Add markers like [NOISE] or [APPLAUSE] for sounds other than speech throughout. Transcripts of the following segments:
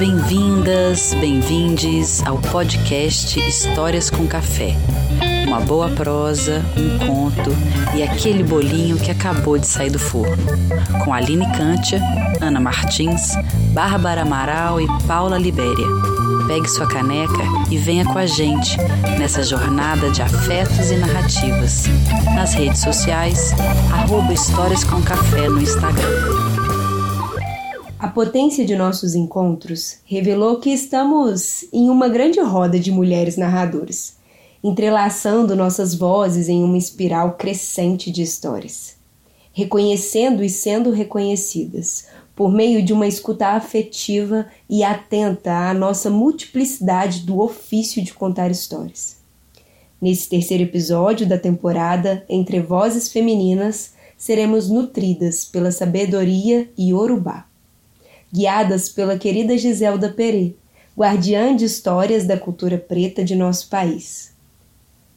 Bem-vindas, bem-vindes ao podcast Histórias com Café. Uma boa prosa, um conto e aquele bolinho que acabou de sair do forno. Com Aline Cântia, Ana Martins, Bárbara Amaral e Paula Libéria. Pegue sua caneca e venha com a gente nessa jornada de afetos e narrativas. Nas redes sociais, arroba Histórias com Café no Instagram. A potência de nossos encontros revelou que estamos em uma grande roda de mulheres narradoras, entrelaçando nossas vozes em uma espiral crescente de histórias, reconhecendo e sendo reconhecidas por meio de uma escuta afetiva e atenta à nossa multiplicidade do ofício de contar histórias. Nesse terceiro episódio da temporada Entre Vozes Femininas, seremos nutridas pela sabedoria e Urubá guiadas pela querida Giselda Perê, guardiã de histórias da cultura preta de nosso país.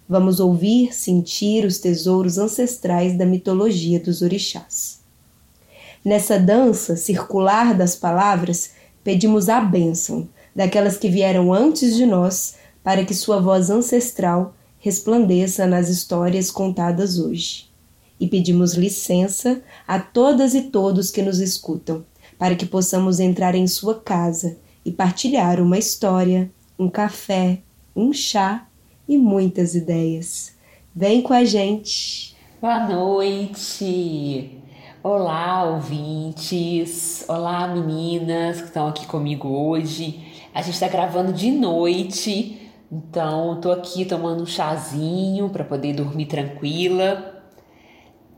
Vamos ouvir, sentir os tesouros ancestrais da mitologia dos orixás. Nessa dança circular das palavras, pedimos a bênção daquelas que vieram antes de nós para que sua voz ancestral resplandeça nas histórias contadas hoje. E pedimos licença a todas e todos que nos escutam para que possamos entrar em sua casa e partilhar uma história, um café, um chá e muitas ideias. Vem com a gente! Boa noite! Olá, ouvintes! Olá, meninas que estão aqui comigo hoje. A gente está gravando de noite, então estou aqui tomando um chazinho para poder dormir tranquila.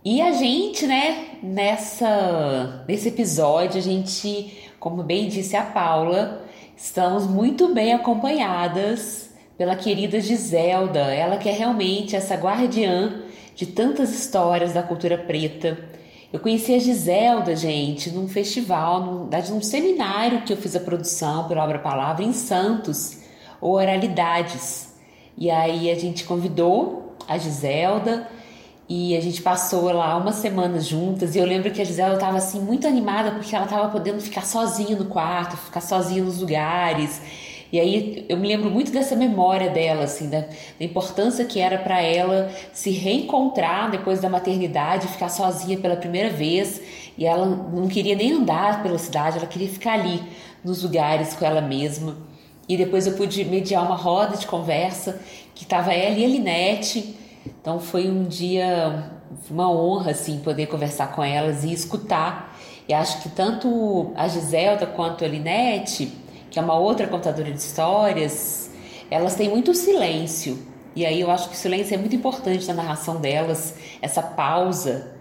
E a gente, né, nessa nesse episódio, a gente, como bem disse a Paula, estamos muito bem acompanhadas pela querida Giselda, ela que é realmente essa guardiã de tantas histórias da cultura preta. Eu conheci a Giselda, gente, num festival, num, num seminário que eu fiz a produção pela Obra Palavra em Santos, Oralidades. E aí a gente convidou a Giselda e a gente passou lá uma semana juntas e eu lembro que a Gisela estava assim muito animada porque ela estava podendo ficar sozinha no quarto, ficar sozinha nos lugares. E aí eu me lembro muito dessa memória dela, assim, da, da importância que era para ela se reencontrar depois da maternidade, ficar sozinha pela primeira vez. E ela não queria nem andar pela cidade, ela queria ficar ali nos lugares com ela mesma. E depois eu pude mediar uma roda de conversa que estava ela e a Linete então foi um dia, uma honra assim poder conversar com elas e escutar. E acho que tanto a Giselda quanto a Linete, que é uma outra contadora de histórias, elas têm muito silêncio. E aí eu acho que o silêncio é muito importante na narração delas, essa pausa.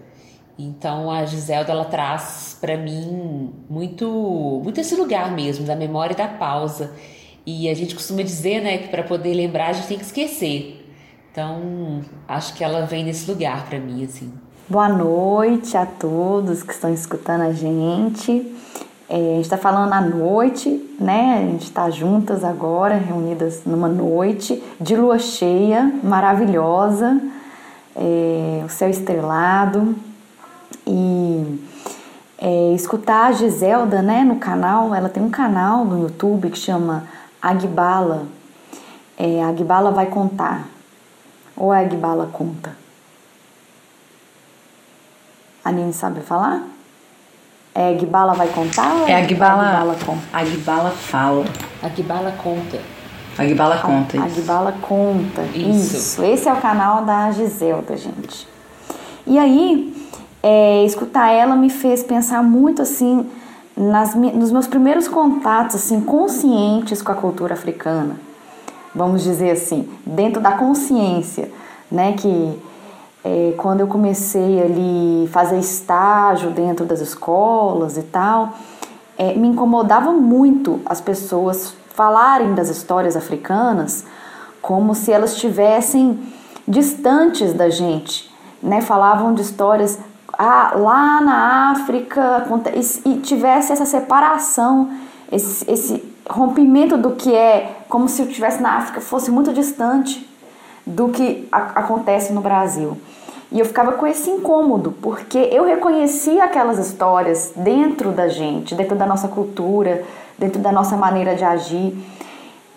Então a Giselda ela traz para mim muito, muito esse lugar mesmo da memória e da pausa. E a gente costuma dizer, né, que para poder lembrar a gente tem que esquecer. Então, acho que ela vem nesse lugar para mim, assim. Boa noite a todos que estão escutando a gente. É, a gente está falando à noite, né? A gente está juntas agora, reunidas numa noite de lua cheia, maravilhosa, é, o céu estrelado. E é, escutar a Giselda, né, no canal, ela tem um canal no YouTube que chama Agbala. É, Agbala vai contar ou a Agbala conta? A Nini sabe falar? É Agbala vai contar ou é Agbala, Agbala conta? Agbala fala. Agbala conta. Agbala conta, isso. Agbala conta, isso. isso. Esse é o canal da Giselda, gente. E aí, é, escutar ela me fez pensar muito assim nas, nos meus primeiros contatos assim conscientes com a cultura africana vamos dizer assim, dentro da consciência, né? Que é, quando eu comecei ali fazer estágio dentro das escolas e tal, é, me incomodava muito as pessoas falarem das histórias africanas como se elas estivessem distantes da gente, né? Falavam de histórias ah, lá na África e, e tivesse essa separação, esse, esse rompimento do que é como se eu estivesse na África fosse muito distante do que a, acontece no Brasil. E eu ficava com esse incômodo, porque eu reconhecia aquelas histórias dentro da gente, dentro da nossa cultura, dentro da nossa maneira de agir,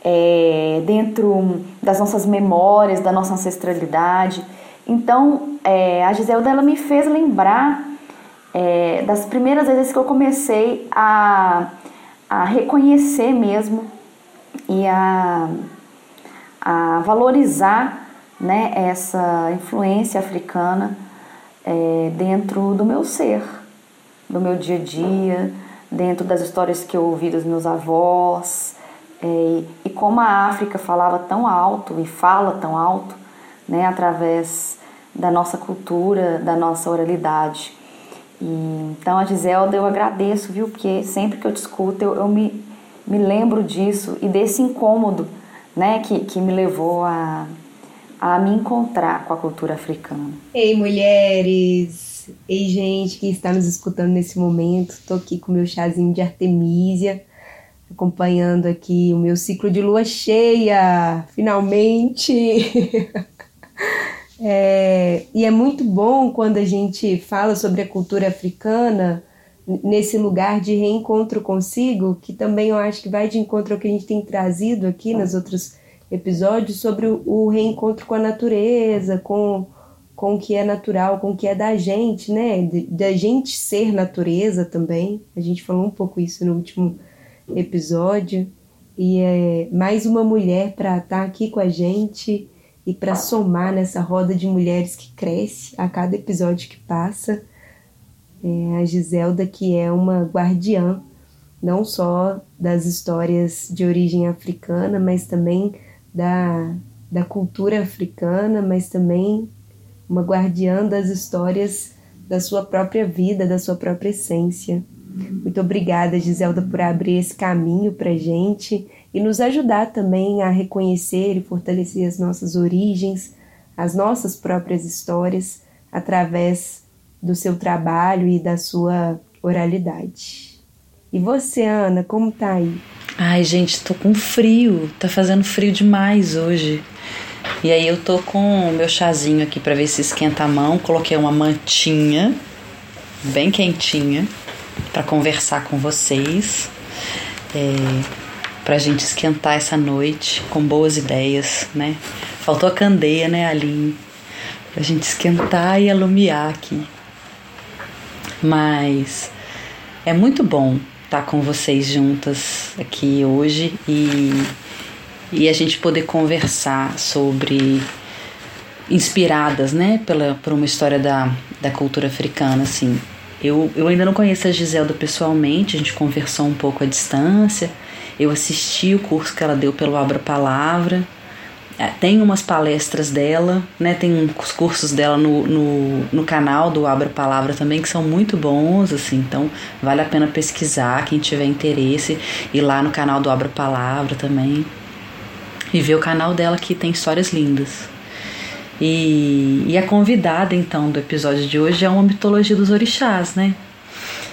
é, dentro das nossas memórias, da nossa ancestralidade. Então, é, a Giselda ela me fez lembrar é, das primeiras vezes que eu comecei a, a reconhecer mesmo e a, a valorizar né, essa influência africana é, dentro do meu ser, do meu dia a dia, dentro das histórias que eu ouvi dos meus avós. É, e como a África falava tão alto e fala tão alto, né, através da nossa cultura, da nossa oralidade. E, então a Giselda eu agradeço, viu? Porque sempre que eu discuto eu, eu me, me lembro disso e desse incômodo né, que, que me levou a, a me encontrar com a cultura africana. Ei, mulheres! Ei, gente que está nos escutando nesse momento. Estou aqui com meu chazinho de artemisia, acompanhando aqui o meu ciclo de lua cheia, finalmente! [LAUGHS] é, e é muito bom quando a gente fala sobre a cultura africana nesse lugar de reencontro consigo, que também eu acho que vai de encontro ao que a gente tem trazido aqui nas outras episódios sobre o, o reencontro com a natureza, com, com o que é natural, com o que é da gente, né? Da gente ser natureza também. A gente falou um pouco isso no último episódio. E é mais uma mulher para estar tá aqui com a gente e para somar nessa roda de mulheres que cresce a cada episódio que passa. É a Giselda, que é uma guardiã, não só das histórias de origem africana, mas também da, da cultura africana, mas também uma guardiã das histórias da sua própria vida, da sua própria essência. Muito obrigada, Giselda, por abrir esse caminho para gente e nos ajudar também a reconhecer e fortalecer as nossas origens, as nossas próprias histórias, através do seu trabalho e da sua oralidade. E você, Ana, como tá aí? Ai, gente, tô com frio. Tá fazendo frio demais hoje. E aí eu tô com o meu chazinho aqui para ver se esquenta a mão. Coloquei uma mantinha bem quentinha para conversar com vocês. É, pra gente esquentar essa noite com boas ideias, né? Faltou a candeia, né, Aline? Pra gente esquentar e alumiar aqui. Mas é muito bom estar com vocês juntas aqui hoje e, e a gente poder conversar sobre inspiradas, né, pela por uma história da, da cultura africana, assim. Eu, eu ainda não conheço a Giselda pessoalmente, a gente conversou um pouco à distância. Eu assisti o curso que ela deu pelo Abra Palavra é, tem umas palestras dela, né? Tem os cursos dela no, no, no, canal do Abra Palavra também que são muito bons, assim. Então vale a pena pesquisar quem tiver interesse ir lá no canal do Abra Palavra também e ver o canal dela que tem histórias lindas. E, e a convidada então do episódio de hoje é uma mitologia dos orixás, né?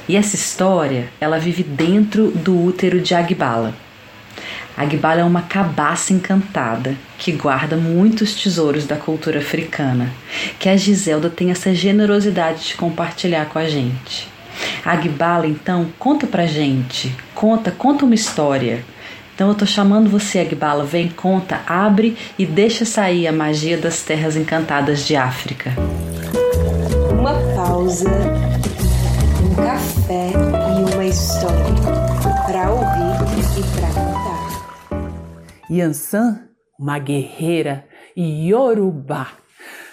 E essa história ela vive dentro do útero de Agbala. Agbala é uma cabaça encantada que guarda muitos tesouros da cultura africana, que a Giselda tem essa generosidade de compartilhar com a gente. Agbala, então, conta pra gente, conta, conta uma história. Então eu tô chamando você, Agbala, vem, conta, abre e deixa sair a magia das terras encantadas de África. Uma pausa, um café e uma história para ouvir e para contar. Yansan, uma guerreira Yorubá,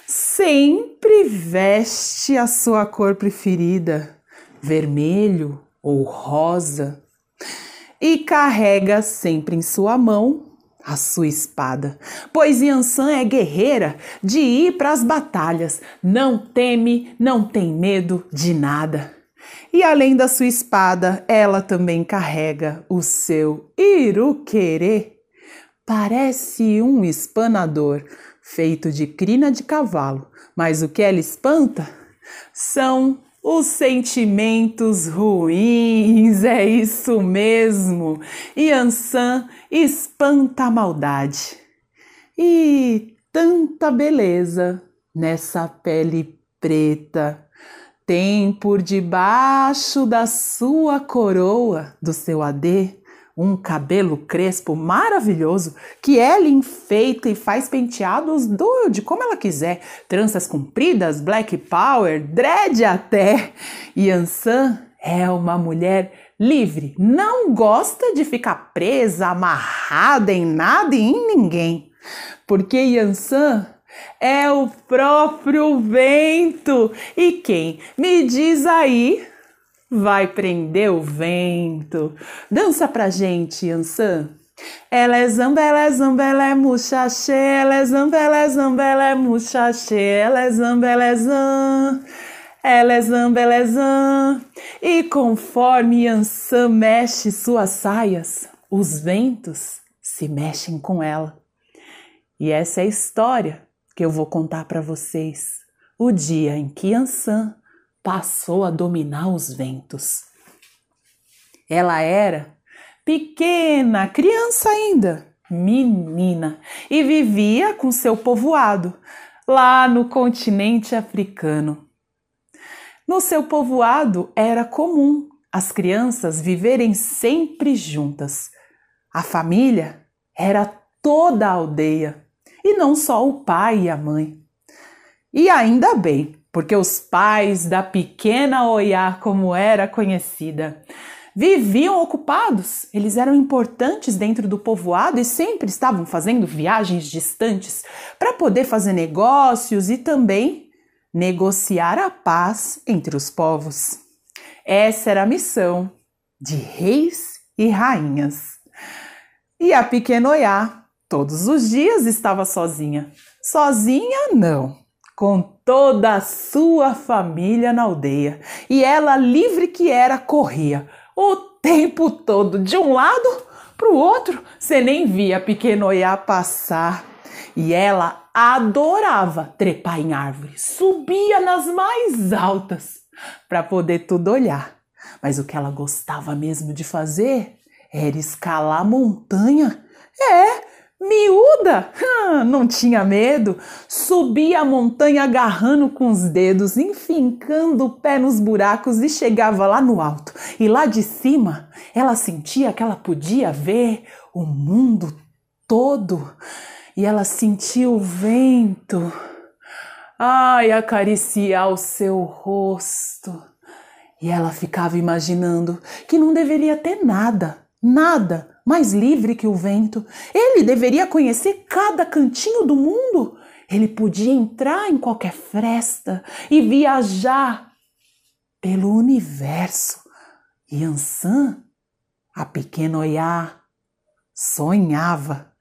sempre veste a sua cor preferida, vermelho ou rosa, e carrega sempre em sua mão a sua espada, pois Yansan é guerreira de ir para as batalhas, não teme, não tem medo de nada. E além da sua espada, ela também carrega o seu iruquerê, Parece um espanador feito de crina de cavalo, mas o que ela espanta são os sentimentos ruins, é isso mesmo. Yansan espanta a maldade. E tanta beleza nessa pele preta. Tem por debaixo da sua coroa, do seu adê, um cabelo crespo maravilhoso que ela enfeita e faz penteados do, de como ela quiser, tranças compridas, black power, dread até. Yansan é uma mulher livre, não gosta de ficar presa, amarrada em nada e em ninguém, porque Yansan é o próprio vento. E quem me diz aí vai prender o vento. Dança pra gente, Yansan. Ela é zamba, ela é zamba, ela é muxaxê, ela é zamba, ela é zamba, ela é muxaxê, ela é zamba, ela é zamba. Ela é zamba, ela é zamba. E conforme Yansan mexe suas saias, os ventos se mexem com ela. E essa é a história que eu vou contar para vocês. O dia em que Yansan passou a dominar os ventos. Ela era pequena, criança ainda, menina, e vivia com seu povoado lá no continente africano. No seu povoado era comum as crianças viverem sempre juntas. A família era toda a aldeia e não só o pai e a mãe. E ainda bem, porque os pais da pequena Oiá, como era conhecida, viviam ocupados, eles eram importantes dentro do povoado e sempre estavam fazendo viagens distantes para poder fazer negócios e também negociar a paz entre os povos. Essa era a missão de reis e rainhas. E a pequena Oiá Todos os dias estava sozinha. Sozinha, não. Com toda a sua família na aldeia. E ela, livre que era, corria o tempo todo de um lado para o outro. Você nem via a pequena Oiá passar. E ela adorava trepar em árvores, subia nas mais altas para poder tudo olhar. Mas o que ela gostava mesmo de fazer era escalar montanha. É, Miúda, não tinha medo, subia a montanha agarrando com os dedos, enfincando o pé nos buracos e chegava lá no alto. E lá de cima, ela sentia que ela podia ver o mundo todo. E ela sentia o vento, ai, acariciar o seu rosto. E ela ficava imaginando que não deveria ter nada, nada mais livre que o vento. Ele deveria conhecer cada cantinho do mundo. Ele podia entrar em qualquer fresta e viajar pelo universo. E Ansan, a pequena Oiá, sonhava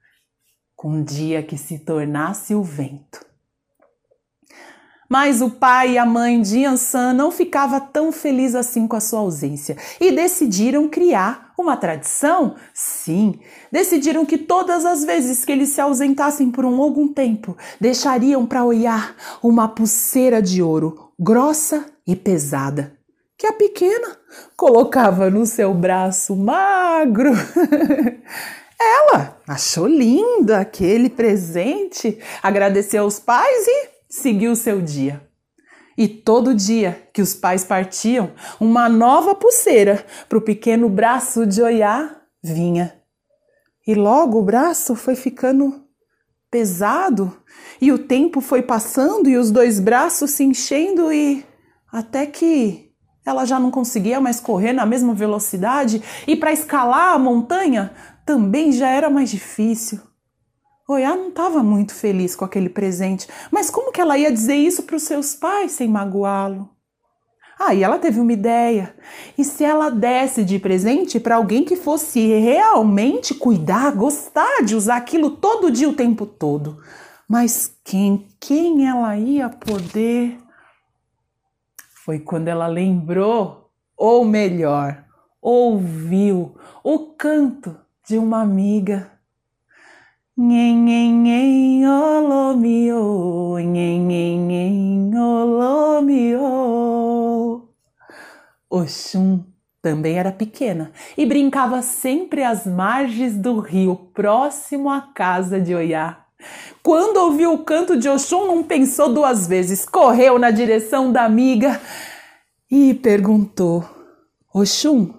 com um dia que se tornasse o vento. Mas o pai e a mãe de Ansan não ficavam tão felizes assim com a sua ausência e decidiram criar uma tradição. Sim, decidiram que todas as vezes que eles se ausentassem por um algum tempo, deixariam para olhar uma pulseira de ouro grossa e pesada que a pequena colocava no seu braço magro. [LAUGHS] Ela achou lindo aquele presente, agradeceu aos pais e seguiu seu dia. E todo dia que os pais partiam, uma nova pulseira para o pequeno braço de Oiá vinha. E logo o braço foi ficando pesado, e o tempo foi passando e os dois braços se enchendo, e até que ela já não conseguia mais correr na mesma velocidade, e para escalar a montanha também já era mais difícil. Oiá não estava muito feliz com aquele presente, mas como que ela ia dizer isso para os seus pais sem magoá-lo? Aí ela teve uma ideia. E se ela desse de presente para alguém que fosse realmente cuidar, gostar de usar aquilo todo dia, o tempo todo? Mas quem, quem ela ia poder? Foi quando ela lembrou, ou melhor, ouviu o canto de uma amiga Nhen, nhen, nhen, olomio, nhen, nhen, nhen, olomio. Oxum também era pequena e brincava sempre às margens do rio, próximo à casa de Oiá. Quando ouviu o canto de Oxum, não pensou duas vezes, correu na direção da amiga e perguntou: Oxum,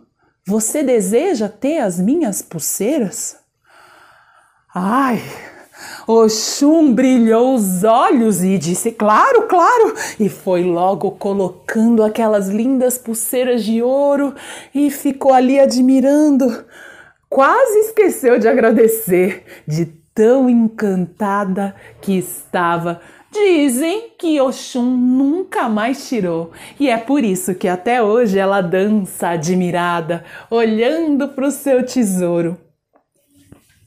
você deseja ter as minhas pulseiras? Ai, Oxum brilhou os olhos e disse: Claro, claro! E foi logo colocando aquelas lindas pulseiras de ouro e ficou ali admirando. Quase esqueceu de agradecer, de tão encantada que estava. Dizem que Oxum nunca mais tirou, e é por isso que até hoje ela dança admirada, olhando para o seu tesouro.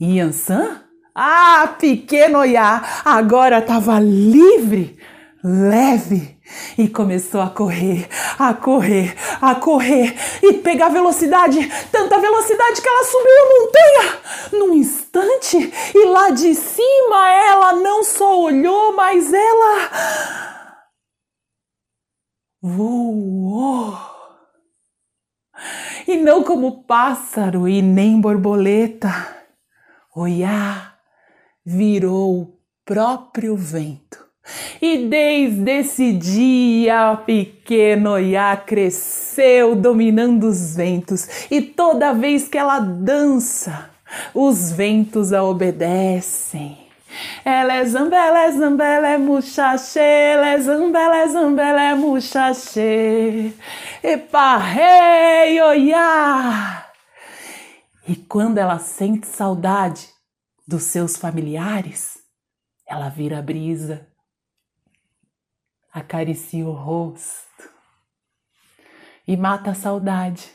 Yansan? Ah, pequeno Iá, agora estava livre, leve e começou a correr, a correr, a correr e pegar velocidade, tanta velocidade que ela subiu a montanha num instante e lá de cima ela não só olhou, mas ela voou. E não como pássaro e nem borboleta. Oiá virou o próprio vento. E desde esse dia, pequeno Iá cresceu dominando os ventos, e toda vez que ela dança, os ventos a obedecem. Ela é zambela, é zambela, é muxaxê, ela é zambela, é zambela, é muxaxê. Epa, rei, oiá! E quando ela sente saudade, dos seus familiares, ela vira brisa, acaricia o rosto e mata a saudade.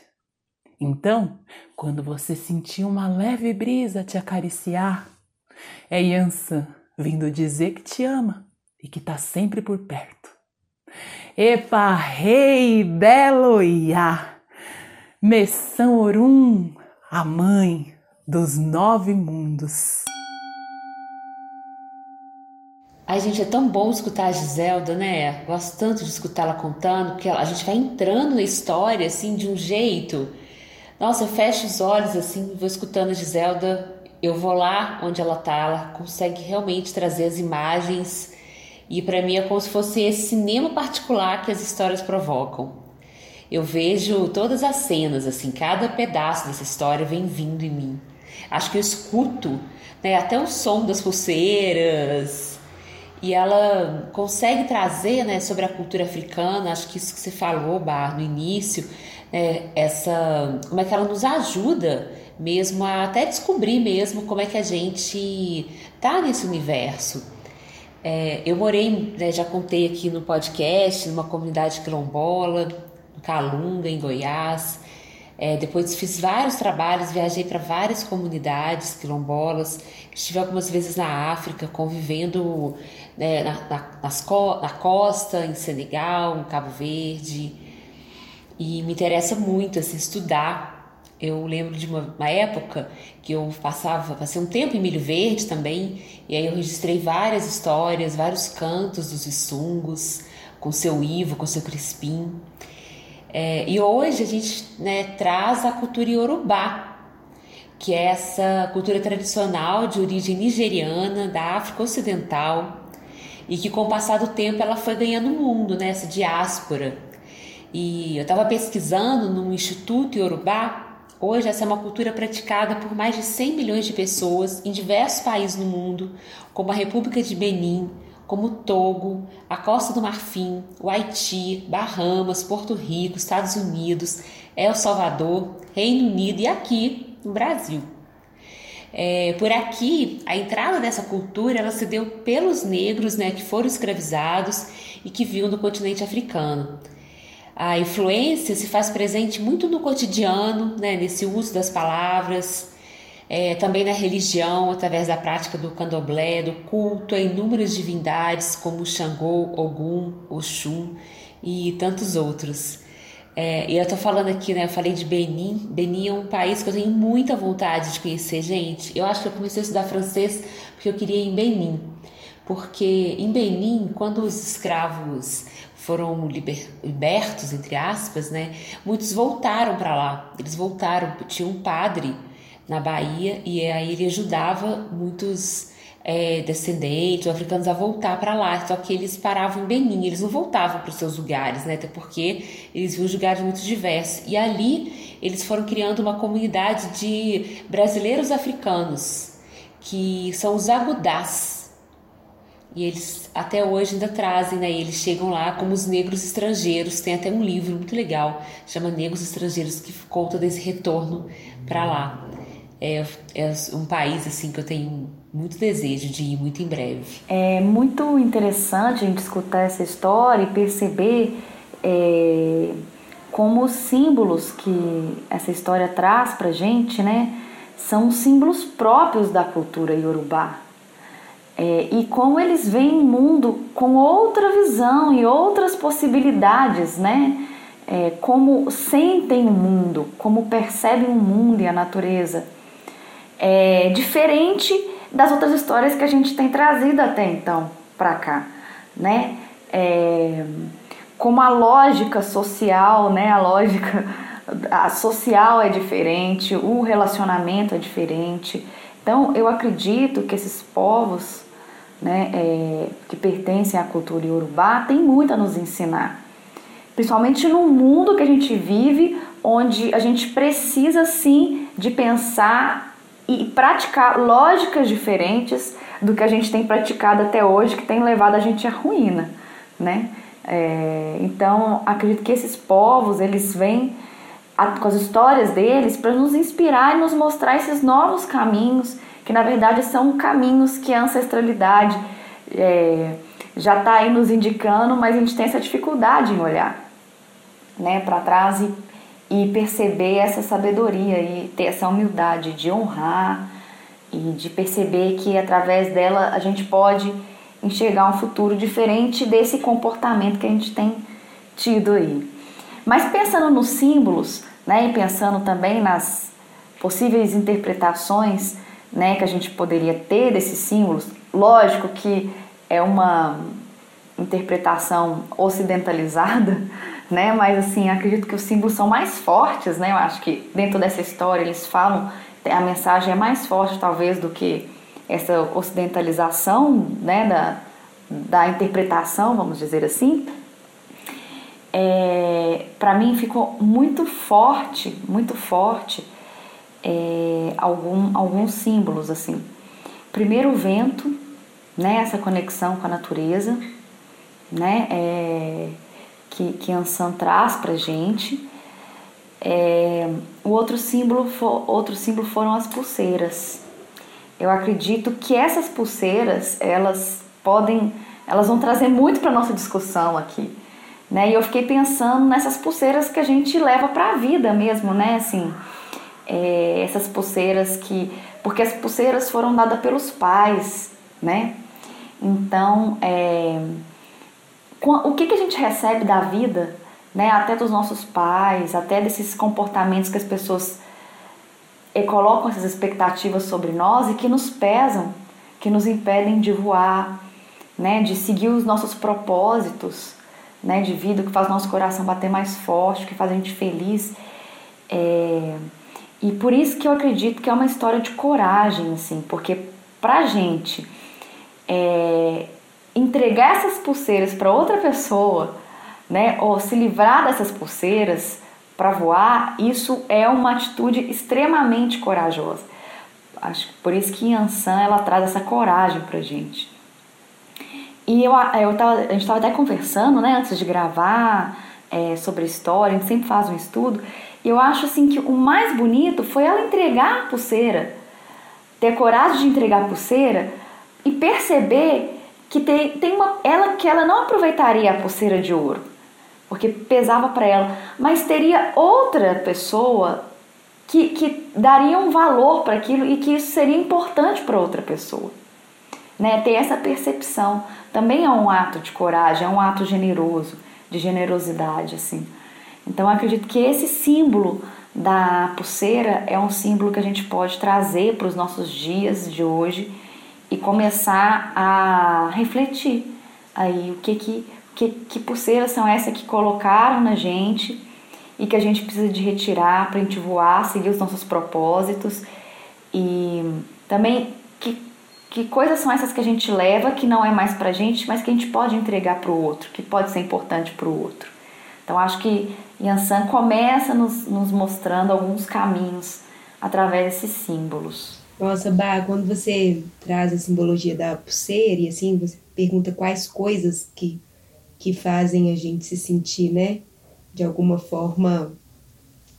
Então, quando você sentir uma leve brisa te acariciar, é Yansan vindo dizer que te ama e que está sempre por perto. Epa, rei belo Iá, Messão Orum, a mãe dos nove mundos. Ai, gente, é tão bom escutar a Giselda, né? Gosto tanto de escutar ela contando, porque a gente vai entrando na história, assim, de um jeito. Nossa, eu fecho os olhos, assim, vou escutando a Giselda, eu vou lá onde ela tá, ela consegue realmente trazer as imagens, e para mim é como se fosse esse cinema particular que as histórias provocam. Eu vejo todas as cenas, assim, cada pedaço dessa história vem vindo em mim. Acho que eu escuto né, até o som das pulseiras e ela consegue trazer né, sobre a cultura africana, acho que isso que você falou, Bar, no início, né, essa, como é que ela nos ajuda mesmo a até descobrir mesmo como é que a gente tá nesse universo. É, eu morei, né, já contei aqui no podcast, numa comunidade quilombola, Calunga, em Goiás, é, depois fiz vários trabalhos, viajei para várias comunidades quilombolas, estive algumas vezes na África, convivendo né, na, na, nas, na costa, em Senegal, em Cabo Verde, e me interessa muito assim, estudar. Eu lembro de uma, uma, época que eu passava, passei um tempo em Milho Verde também, e aí eu registrei várias histórias, vários cantos dos Issungos, com seu Ivo, com seu Crispim. É, e hoje a gente né, traz a cultura iorubá, que é essa cultura tradicional de origem nigeriana, da África Ocidental, e que com o passar do tempo ela foi ganhando mundo, né, essa diáspora. E eu estava pesquisando no Instituto Iorubá, hoje essa é uma cultura praticada por mais de 100 milhões de pessoas em diversos países no mundo, como a República de Benin, como Togo, a Costa do Marfim, o Haiti, Bahamas, Porto Rico, Estados Unidos, El Salvador, Reino Unido e aqui no Brasil. É, por aqui, a entrada dessa cultura ela se deu pelos negros né, que foram escravizados e que viviam no continente africano. A influência se faz presente muito no cotidiano, né, nesse uso das palavras, é, também na religião, através da prática do candomblé, do culto a inúmeras divindades como Xangô, Ogum, Oxum e tantos outros. É, e eu tô falando aqui, né? Eu falei de Benin. Benin é um país que eu tenho muita vontade de conhecer, gente. Eu acho que eu comecei a estudar francês porque eu queria ir em Benin. Porque em Benin, quando os escravos foram liber, libertos, entre aspas, né? Muitos voltaram para lá. Eles voltaram. Tinha um padre na Bahia e aí ele ajudava muitos é, descendentes africanos a voltar para lá, só que eles paravam em Benin, eles não voltavam para os seus lugares, né? Até porque eles viam lugares muito diversos. E ali eles foram criando uma comunidade de brasileiros africanos, que são os agudás. E eles até hoje ainda trazem, né? Eles chegam lá como os negros estrangeiros. Tem até um livro muito legal, chama Negros Estrangeiros, que conta desse retorno para lá. É, é um país assim que eu tenho muito desejo de ir muito em breve. É muito interessante a gente escutar essa história e perceber é, como os símbolos que essa história traz para gente, né, são símbolos próprios da cultura iorubá. É, e como eles veem o mundo com outra visão e outras possibilidades, né? É, como sentem o mundo, como percebem o mundo e a natureza. É diferente das outras histórias que a gente tem trazido até então para cá, né? É, como a lógica social, né? A lógica a social é diferente, o relacionamento é diferente. Então, eu acredito que esses povos, né, é, que pertencem à cultura iorubá, têm muito a nos ensinar, principalmente no mundo que a gente vive, onde a gente precisa sim de pensar e praticar lógicas diferentes do que a gente tem praticado até hoje, que tem levado a gente à ruína, né? É, então, acredito que esses povos, eles vêm a, com as histórias deles para nos inspirar e nos mostrar esses novos caminhos, que na verdade são caminhos que a ancestralidade é, já está aí nos indicando, mas a gente tem essa dificuldade em olhar né, para trás e e perceber essa sabedoria e ter essa humildade de honrar e de perceber que através dela a gente pode enxergar um futuro diferente desse comportamento que a gente tem tido aí. Mas pensando nos símbolos, né, e pensando também nas possíveis interpretações, né, que a gente poderia ter desses símbolos, lógico que é uma interpretação ocidentalizada, né? Mas assim, acredito que os símbolos são mais fortes, né? Eu acho que dentro dessa história eles falam, a mensagem é mais forte talvez do que essa ocidentalização, né? Da, da interpretação, vamos dizer assim. É, para mim ficou muito forte, muito forte é, algum, alguns símbolos assim. Primeiro o vento, né? Essa conexão com a natureza, né? É, que, que Ansan traz para gente. É, o outro símbolo, for, outro símbolo foram as pulseiras. Eu acredito que essas pulseiras elas podem, elas vão trazer muito para nossa discussão aqui, né? E eu fiquei pensando nessas pulseiras que a gente leva para a vida mesmo, né? Assim, é, essas pulseiras que, porque as pulseiras foram dadas pelos pais, né? Então, é, o que, que a gente recebe da vida, né, até dos nossos pais, até desses comportamentos que as pessoas colocam essas expectativas sobre nós e que nos pesam, que nos impedem de voar, né, de seguir os nossos propósitos né, de vida, que faz nosso coração bater mais forte, que faz a gente feliz. É, e por isso que eu acredito que é uma história de coragem, assim, porque pra gente é, entregar essas pulseiras para outra pessoa, né, ou se livrar dessas pulseiras para voar, isso é uma atitude extremamente corajosa. Acho que por isso que Yansan ela traz essa coragem para gente. E eu, eu tava, a gente estava até conversando, né, antes de gravar é, sobre a história, a gente sempre faz um estudo. E eu acho assim que o mais bonito foi ela entregar a pulseira, ter coragem de entregar a pulseira e perceber que tem, tem uma ela que ela não aproveitaria a pulseira de ouro, porque pesava para ela, mas teria outra pessoa que, que daria um valor para aquilo e que isso seria importante para outra pessoa. Né? Ter essa percepção também é um ato de coragem, é um ato generoso, de generosidade assim. Então acredito que esse símbolo da pulseira é um símbolo que a gente pode trazer para os nossos dias de hoje e começar a refletir aí o que que, que, que pulseiras são essas que colocaram na gente e que a gente precisa de retirar para a gente voar, seguir os nossos propósitos e também que que coisas são essas que a gente leva que não é mais pra gente, mas que a gente pode entregar pro outro, que pode ser importante pro outro. Então acho que Yansan começa nos, nos mostrando alguns caminhos através desses símbolos. Nossa, Bah, quando você traz a simbologia da pulseira e assim, você pergunta quais coisas que, que fazem a gente se sentir, né, de alguma forma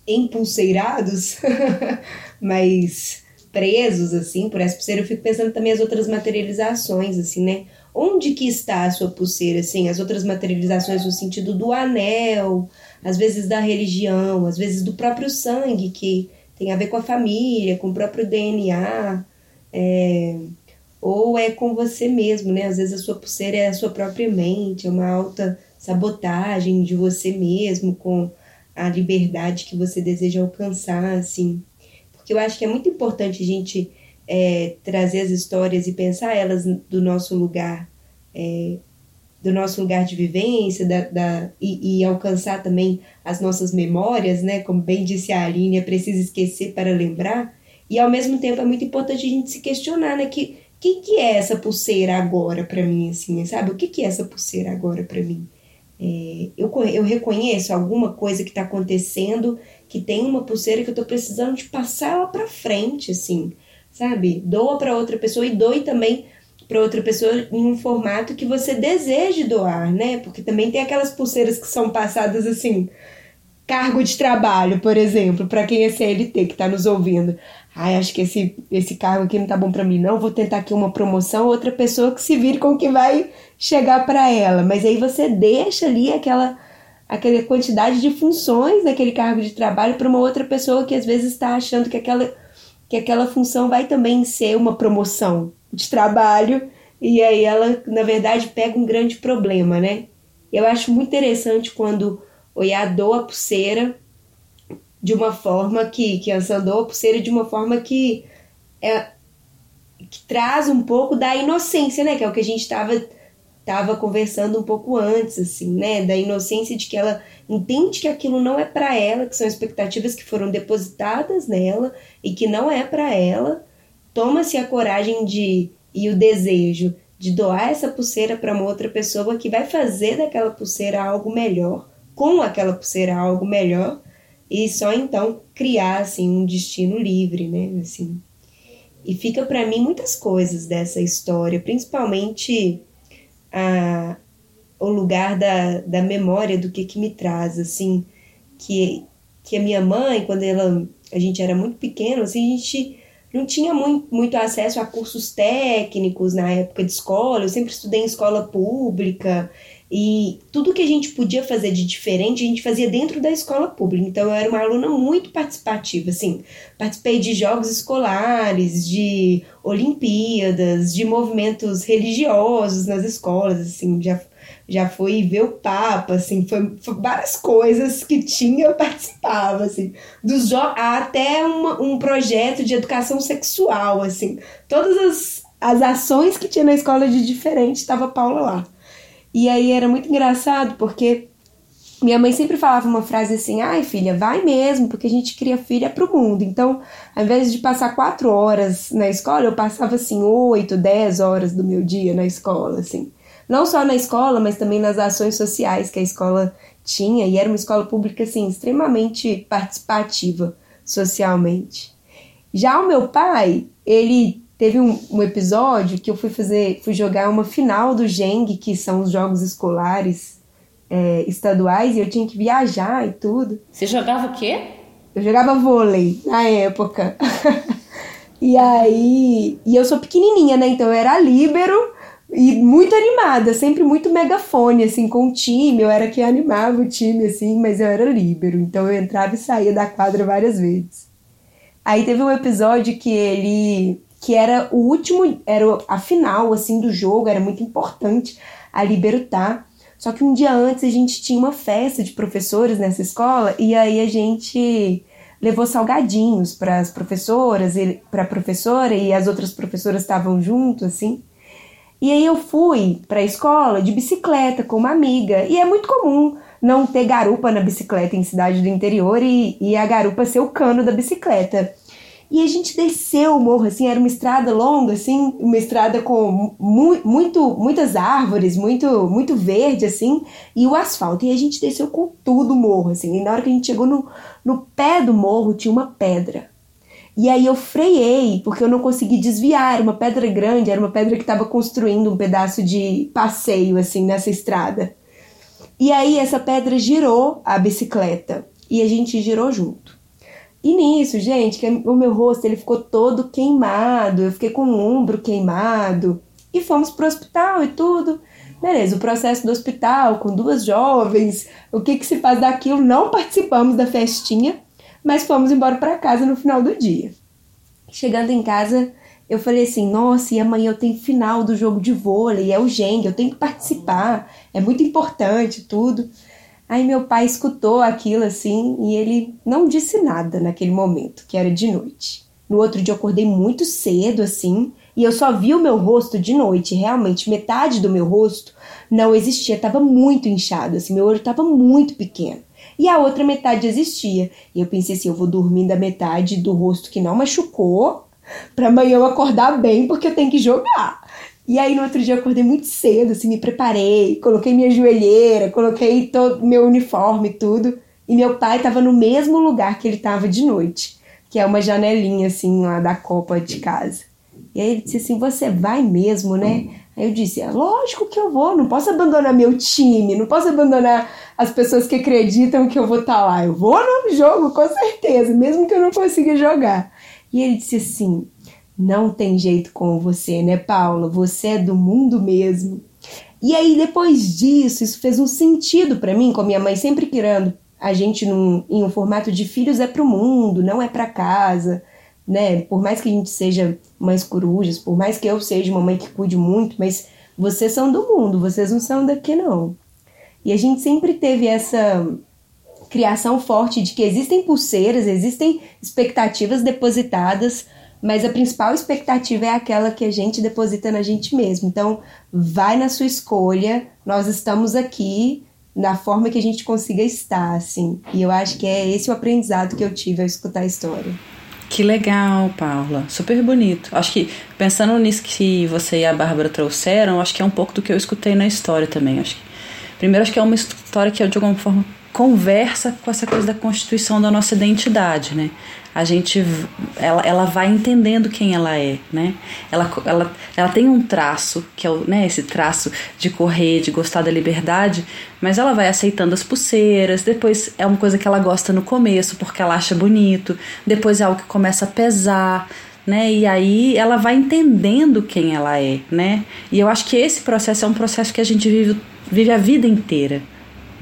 empulseirados, [LAUGHS] mas presos, assim, por essa pulseira, eu fico pensando também as outras materializações, assim, né? Onde que está a sua pulseira, assim? As outras materializações no sentido do anel, às vezes da religião, às vezes do próprio sangue, que tem a ver com a família, com o próprio DNA, é, ou é com você mesmo, né? Às vezes a sua pulseira é a sua própria mente, é uma alta sabotagem de você mesmo com a liberdade que você deseja alcançar, assim porque eu acho que é muito importante a gente é, trazer as histórias e pensar elas do nosso lugar, é, do nosso lugar de vivência, da, da e, e, alcançar também as nossas memórias, né? Como bem disse a Aline, é preciso esquecer para lembrar. E ao mesmo tempo é muito importante a gente se questionar, né? Que que, que é essa pulseira agora para mim, assim, sabe? O que, que é essa pulseira agora para mim? É, eu, eu reconheço alguma coisa que está acontecendo que tem uma pulseira que eu tô precisando de passar ela para frente, assim, sabe? Doa para outra pessoa e doe também para outra pessoa em um formato que você deseje doar, né? Porque também tem aquelas pulseiras que são passadas assim, cargo de trabalho, por exemplo, para quem é CLT que está nos ouvindo. Ai, acho que esse, esse cargo aqui não tá bom para mim, não. Vou tentar aqui uma promoção, outra pessoa que se vire com o que vai chegar para ela. Mas aí você deixa ali aquela aquela quantidade de funções naquele cargo de trabalho para uma outra pessoa que às vezes está achando que aquela, que aquela função vai também ser uma promoção de trabalho e aí ela, na verdade, pega um grande problema, né? Eu acho muito interessante quando o Iá doa a pulseira de uma forma que, que doa a pulseira de uma forma que, é, que traz um pouco da inocência, né? Que é o que a gente estava estava conversando um pouco antes, assim, né, da inocência de que ela entende que aquilo não é para ela, que são expectativas que foram depositadas nela e que não é para ela. Toma-se a coragem de e o desejo de doar essa pulseira para uma outra pessoa que vai fazer daquela pulseira algo melhor, com aquela pulseira algo melhor e só então criar assim um destino livre, né, assim. E fica para mim muitas coisas dessa história, principalmente a, o lugar da, da memória do que, que me traz, assim, que, que a minha mãe, quando ela, a gente era muito pequeno, assim, a gente não tinha muito, muito acesso a cursos técnicos na época de escola, eu sempre estudei em escola pública, e tudo que a gente podia fazer de diferente, a gente fazia dentro da escola pública. Então eu era uma aluna muito participativa, assim. Participei de jogos escolares, de Olimpíadas, de movimentos religiosos nas escolas, assim, já já fui ver o Papa, assim, foi, foi, várias coisas que tinha, eu participava, assim, dos até uma, um projeto de educação sexual, assim, todas as, as ações que tinha na escola de diferente, estava Paula lá. E aí era muito engraçado porque minha mãe sempre falava uma frase assim: ai filha, vai mesmo, porque a gente cria filha pro mundo. Então, ao invés de passar quatro horas na escola, eu passava assim oito, dez horas do meu dia na escola, assim. Não só na escola, mas também nas ações sociais que a escola tinha, e era uma escola pública assim, extremamente participativa socialmente. Já o meu pai, ele Teve um, um, episódio que eu fui fazer, fui jogar uma final do Geng, que são os jogos escolares é, estaduais, e eu tinha que viajar e tudo. Você jogava o quê? Eu jogava vôlei na época. [LAUGHS] e aí. E eu sou pequenininha, né? Então eu era líbero e muito animada, sempre muito megafone, assim, com o time. Eu era que animava o time, assim, mas eu era líbero. Então eu entrava e saía da quadra várias vezes. Aí teve um episódio que ele que era o último, era a final assim do jogo, era muito importante a libertar. Só que um dia antes a gente tinha uma festa de professores nessa escola e aí a gente levou salgadinhos para as professoras, para a professora e as outras professoras estavam junto assim. E aí eu fui para a escola de bicicleta com uma amiga e é muito comum não ter garupa na bicicleta em cidade do interior e, e a garupa ser o cano da bicicleta. E a gente desceu o morro, assim, era uma estrada longa, assim, uma estrada com mu muito, muitas árvores, muito, muito verde, assim, e o asfalto. E a gente desceu com tudo o morro, assim. E na hora que a gente chegou no, no pé do morro, tinha uma pedra. E aí eu freiei, porque eu não consegui desviar, era uma pedra grande, era uma pedra que estava construindo um pedaço de passeio, assim, nessa estrada. E aí essa pedra girou a bicicleta, e a gente girou junto. E nisso, gente, que o meu rosto ele ficou todo queimado, eu fiquei com o ombro queimado. E fomos pro hospital e tudo. Beleza, o processo do hospital com duas jovens, o que que se faz daquilo? Não participamos da festinha, mas fomos embora para casa no final do dia. Chegando em casa, eu falei assim: nossa, e amanhã eu tenho final do jogo de vôlei, é o Geng, eu tenho que participar, é muito importante tudo. Aí meu pai escutou aquilo assim e ele não disse nada naquele momento, que era de noite. No outro dia eu acordei muito cedo assim e eu só vi o meu rosto de noite. Realmente, metade do meu rosto não existia, estava muito inchado, assim, meu olho estava muito pequeno. E a outra metade existia. E eu pensei assim: eu vou dormir da metade do rosto que não machucou, para amanhã eu acordar bem, porque eu tenho que jogar. E aí no outro dia eu acordei muito cedo, assim, me preparei, coloquei minha joelheira, coloquei todo meu uniforme e tudo. E meu pai estava no mesmo lugar que ele estava de noite, que é uma janelinha assim lá da copa de casa. E aí ele disse assim: "Você vai mesmo, né?" Aí eu disse: é "Lógico que eu vou, não posso abandonar meu time, não posso abandonar as pessoas que acreditam que eu vou estar tá lá. Eu vou no jogo, com certeza, mesmo que eu não consiga jogar." E ele disse assim: não tem jeito com você, né, Paula? Você é do mundo mesmo. E aí, depois disso, isso fez um sentido para mim, com a minha mãe sempre criando a gente num, em um formato de filhos é pro mundo, não é para casa, né? Por mais que a gente seja mães corujas, por mais que eu seja uma mãe que cuide muito, mas vocês são do mundo, vocês não são daqui não. E a gente sempre teve essa criação forte de que existem pulseiras, existem expectativas depositadas mas a principal expectativa é aquela que a gente deposita na gente mesmo. Então, vai na sua escolha, nós estamos aqui na forma que a gente consiga estar, assim. E eu acho que é esse o aprendizado que eu tive ao escutar a história. Que legal, Paula. Super bonito. Acho que pensando nisso que você e a Bárbara trouxeram, acho que é um pouco do que eu escutei na história também. Acho que, primeiro, acho que é uma história que de alguma forma conversa com essa coisa da constituição da nossa identidade, né? A gente ela, ela vai entendendo quem ela é, né? Ela, ela, ela tem um traço, que é o, né, esse traço de correr, de gostar da liberdade, mas ela vai aceitando as pulseiras, depois é uma coisa que ela gosta no começo porque ela acha bonito, depois é algo que começa a pesar, né? E aí ela vai entendendo quem ela é, né? E eu acho que esse processo é um processo que a gente vive, vive a vida inteira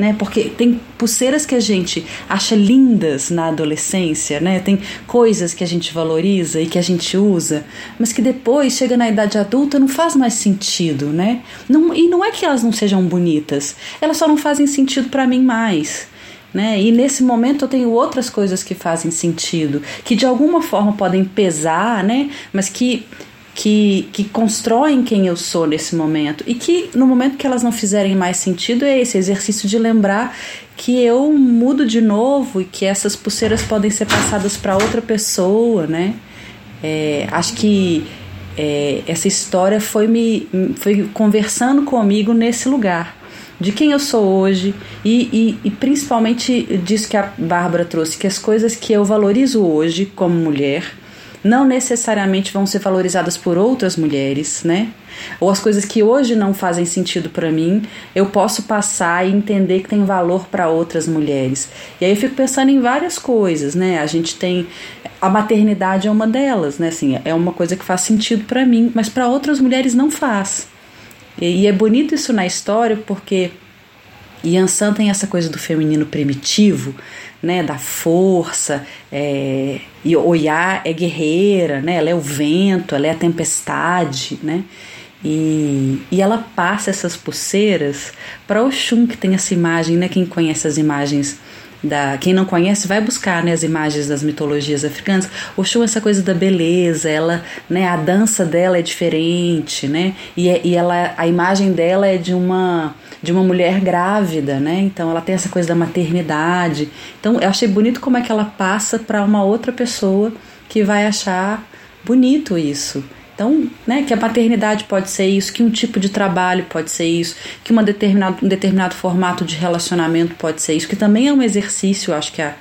né? Porque tem pulseiras que a gente acha lindas na adolescência, né? Tem coisas que a gente valoriza e que a gente usa, mas que depois chega na idade adulta não faz mais sentido, né? Não, e não é que elas não sejam bonitas, elas só não fazem sentido para mim mais. Né? E nesse momento eu tenho outras coisas que fazem sentido, que de alguma forma podem pesar, né? mas que que, que constroem quem eu sou nesse momento e que no momento que elas não fizerem mais sentido é esse exercício de lembrar que eu mudo de novo e que essas pulseiras podem ser passadas para outra pessoa, né? É, acho que é, essa história foi me foi conversando comigo nesse lugar de quem eu sou hoje e, e, e principalmente disso que a Bárbara trouxe, que as coisas que eu valorizo hoje como mulher não necessariamente vão ser valorizadas por outras mulheres, né? Ou as coisas que hoje não fazem sentido para mim, eu posso passar e entender que tem valor para outras mulheres. E aí eu fico pensando em várias coisas, né? A gente tem a maternidade é uma delas, né? Assim, é uma coisa que faz sentido para mim, mas para outras mulheres não faz. E, é bonito isso na história porque Yansan tem essa coisa do feminino primitivo, né, da força, é, e Oiá é guerreira, né, ela é o vento, ela é a tempestade, né, e, e ela passa essas pulseiras para Oxum, que tem essa imagem, né, quem conhece as imagens da quem não conhece vai buscar né, as imagens das mitologias africanas o show é essa coisa da beleza ela né a dança dela é diferente né e, é, e ela a imagem dela é de uma de uma mulher grávida, né? Então ela tem essa coisa da maternidade. Então eu achei bonito como é que ela passa para uma outra pessoa que vai achar bonito isso. Então, né, que a maternidade pode ser isso, que um tipo de trabalho pode ser isso, que uma determinado, um determinado formato de relacionamento pode ser isso, que também é um exercício, acho que a,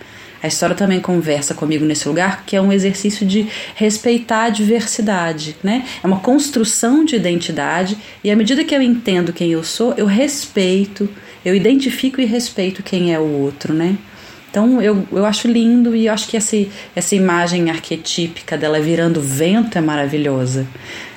a história também conversa comigo nesse lugar, que é um exercício de respeitar a diversidade, né? É uma construção de identidade e à medida que eu entendo quem eu sou, eu respeito, eu identifico e respeito quem é o outro, né? Então eu, eu acho lindo e acho que essa, essa imagem arquetípica dela virando vento é maravilhosa.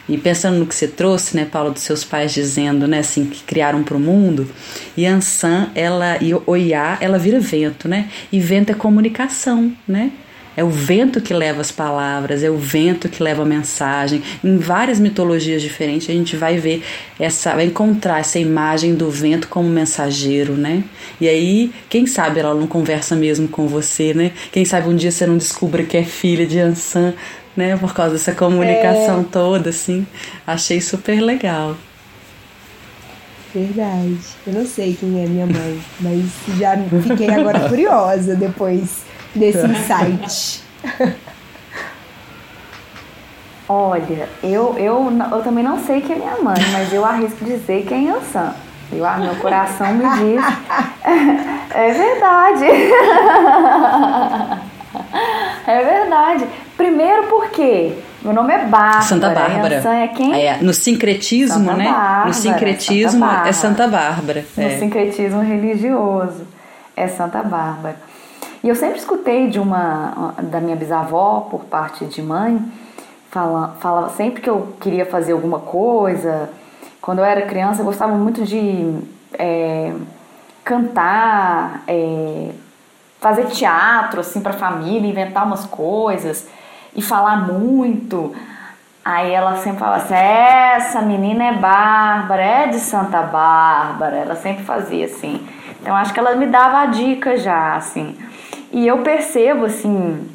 E pensando no que você trouxe, né, Paulo, dos seus pais dizendo, né, assim, que criaram para o mundo, Yansan, ela e Oiá, ela vira vento, né? E vento é comunicação, né? É o vento que leva as palavras, é o vento que leva a mensagem. Em várias mitologias diferentes a gente vai ver essa, vai encontrar essa imagem do vento como mensageiro, né? E aí, quem sabe ela não conversa mesmo com você, né? Quem sabe um dia você não descubra que é filha de Ansan, né? Por causa dessa comunicação é... toda, assim. Achei super legal. Verdade. Eu não sei quem é minha mãe, mas já fiquei agora [LAUGHS] curiosa depois desse insight? [LAUGHS] Olha, eu, eu, eu também não sei quem é minha mãe, mas eu arrisco dizer quem eu sou. Eu, ah, meu coração me diz. [LAUGHS] É verdade. [LAUGHS] É verdade. Primeiro porque meu nome é Bárbara. Santa Bárbara. é quem? É, no sincretismo, Santa né? Bárbara, no sincretismo Santa é Santa Bárbara. No é. sincretismo religioso é Santa Bárbara. E eu sempre escutei de uma da minha bisavó por parte de mãe, fala, falava sempre que eu queria fazer alguma coisa. Quando eu era criança, eu gostava muito de é, cantar, é, fazer teatro assim para família, inventar umas coisas e falar muito. Aí ela sempre falava assim: essa menina é Bárbara, é de Santa Bárbara. Ela sempre fazia assim. Então acho que ela me dava a dica já, assim. E eu percebo, assim,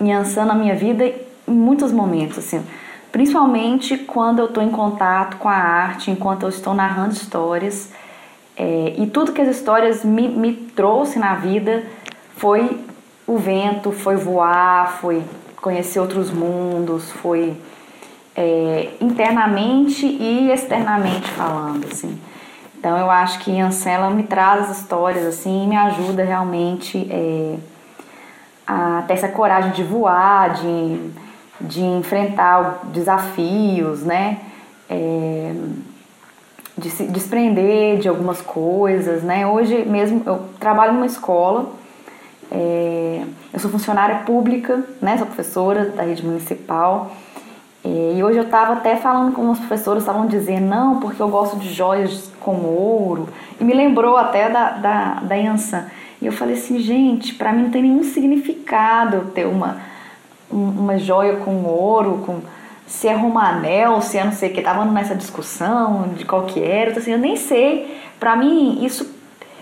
Yansan na minha vida em muitos momentos, assim, principalmente quando eu estou em contato com a arte, enquanto eu estou narrando histórias. É, e tudo que as histórias me, me trouxe na vida foi o vento, foi voar, foi conhecer outros mundos, foi é, internamente e externamente falando, assim. Então eu acho que Ansela me traz as histórias assim e me ajuda realmente é, a ter essa coragem de voar, de, de enfrentar desafios, né? É, de se desprender de algumas coisas, né? Hoje mesmo eu trabalho numa escola, é, eu sou funcionária pública, né? Sou professora da rede municipal e hoje eu estava até falando com os professores, estavam dizendo, não, porque eu gosto de joias com ouro. E me lembrou até da, da, da Yansan. E eu falei assim, gente, para mim não tem nenhum significado ter uma, uma joia com ouro, com se é romanel, se é não sei o que. Tava nessa discussão de qual que era. Então, assim, eu nem sei. Para mim, isso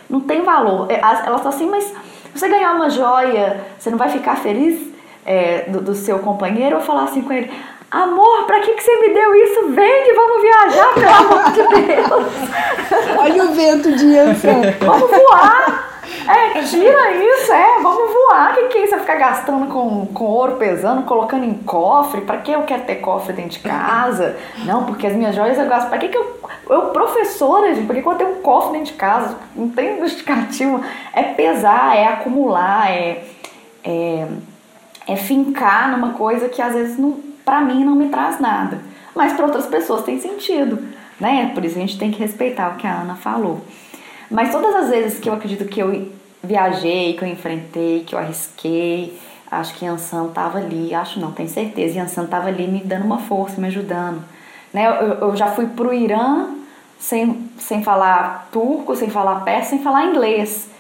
não tem valor. É, ela tá assim, mas você ganhar uma joia, você não vai ficar feliz é, do, do seu companheiro? Eu falar assim com ele Amor, pra que, que você me deu isso? Vende, vamos viajar, pelo amor de Deus. Olha o vento de Ansan. Vamos voar. É, tira isso, é, vamos voar. O que, que é isso? Ficar gastando com, com ouro pesando, colocando em cofre? Pra que eu quero ter cofre dentro de casa? Não, porque as minhas joias eu gasto. Pra que, que eu. Eu, professora, gente, por que, que eu tenho um cofre dentro de casa? Não tem justificativo. É pesar, é acumular, é, é, é fincar numa coisa que às vezes não para mim não me traz nada, mas para outras pessoas tem sentido, né? Por isso a gente tem que respeitar o que a Ana falou. Mas todas as vezes que eu acredito que eu viajei, que eu enfrentei, que eu arrisquei, acho que Yansan estava ali, acho não, tenho certeza, Yansan estava ali me dando uma força, me ajudando. Né? Eu, eu já fui pro Irã sem, sem falar turco, sem falar persa, sem falar inglês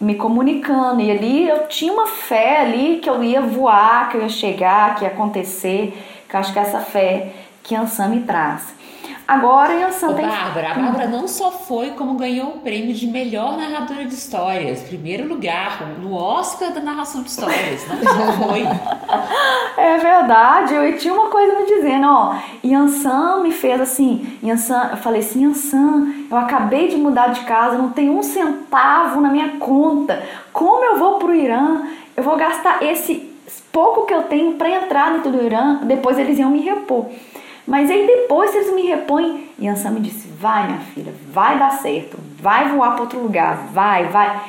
me comunicando. E ali eu tinha uma fé ali que eu ia voar, que eu ia chegar, que ia acontecer, que eu acho que é essa fé que Ansan me traz. Agora Yansan tem. Bárbara, a Bárbara não só foi como ganhou o prêmio de melhor narradora de histórias, primeiro lugar no Oscar da narração de histórias, não só foi. [LAUGHS] É verdade, eu tinha uma coisa me dizendo, ó, Yansan me fez assim, Yansan, eu falei assim, Yansan, eu acabei de mudar de casa, não tem um centavo na minha conta, como eu vou pro Irã? Eu vou gastar esse pouco que eu tenho para entrar dentro do Irã, depois eles iam me repor. Mas aí depois eles me repõem, e Ansan me disse: vai, minha filha, vai dar certo, vai voar para outro lugar, vai, vai.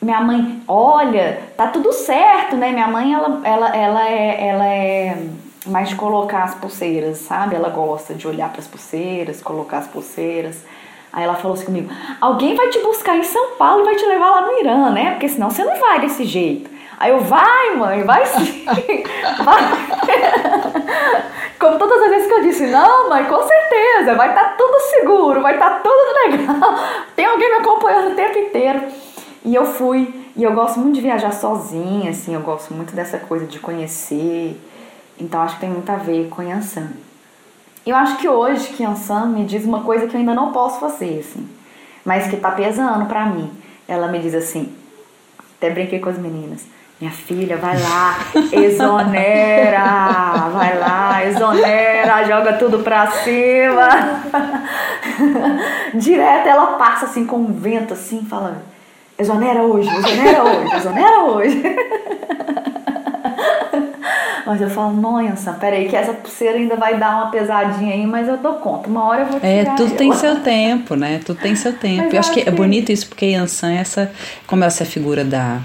Minha mãe, olha, tá tudo certo, né? Minha mãe, ela, ela, ela, é, ela é mais de colocar as pulseiras, sabe? Ela gosta de olhar para as pulseiras, colocar as pulseiras. Aí ela falou assim comigo: alguém vai te buscar em São Paulo e vai te levar lá no Irã, né? Porque senão você não vai desse jeito. Aí eu, vai, mãe, vai sim. [LAUGHS] vai. Como todas as vezes que eu disse, não, mãe, com certeza, vai estar tá tudo seguro, vai estar tá tudo [LAUGHS] legal. Tem alguém me acompanhando o tempo inteiro. E eu fui, e eu gosto muito de viajar sozinha, assim, eu gosto muito dessa coisa de conhecer. Então acho que tem muito a ver com Yansan. Eu acho que hoje que Yansan me diz uma coisa que eu ainda não posso fazer, assim, mas que tá pesando para mim. Ela me diz assim, até brinquei com as meninas. Minha filha, vai lá, exonera, vai lá, exonera, joga tudo pra cima. [LAUGHS] Direto ela passa assim com um vento assim, falando: exonera hoje, exonera hoje, exonera hoje. [LAUGHS] Mas eu falo, nossa, peraí, que essa pulseira ainda vai dar uma pesadinha aí, mas eu dou conta. Uma hora eu vou é, tirar É, tudo ela. tem seu tempo, né? Tudo tem seu tempo. Mas eu acho que é bonito isso, porque Yansan, essa, como essa figura da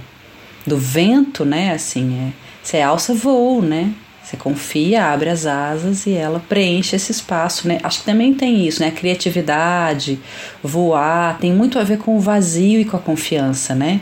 do vento, né? Assim, é, você alça voo, né? Você confia, abre as asas e ela preenche esse espaço, né? Acho que também tem isso, né? A criatividade, voar, tem muito a ver com o vazio e com a confiança, né?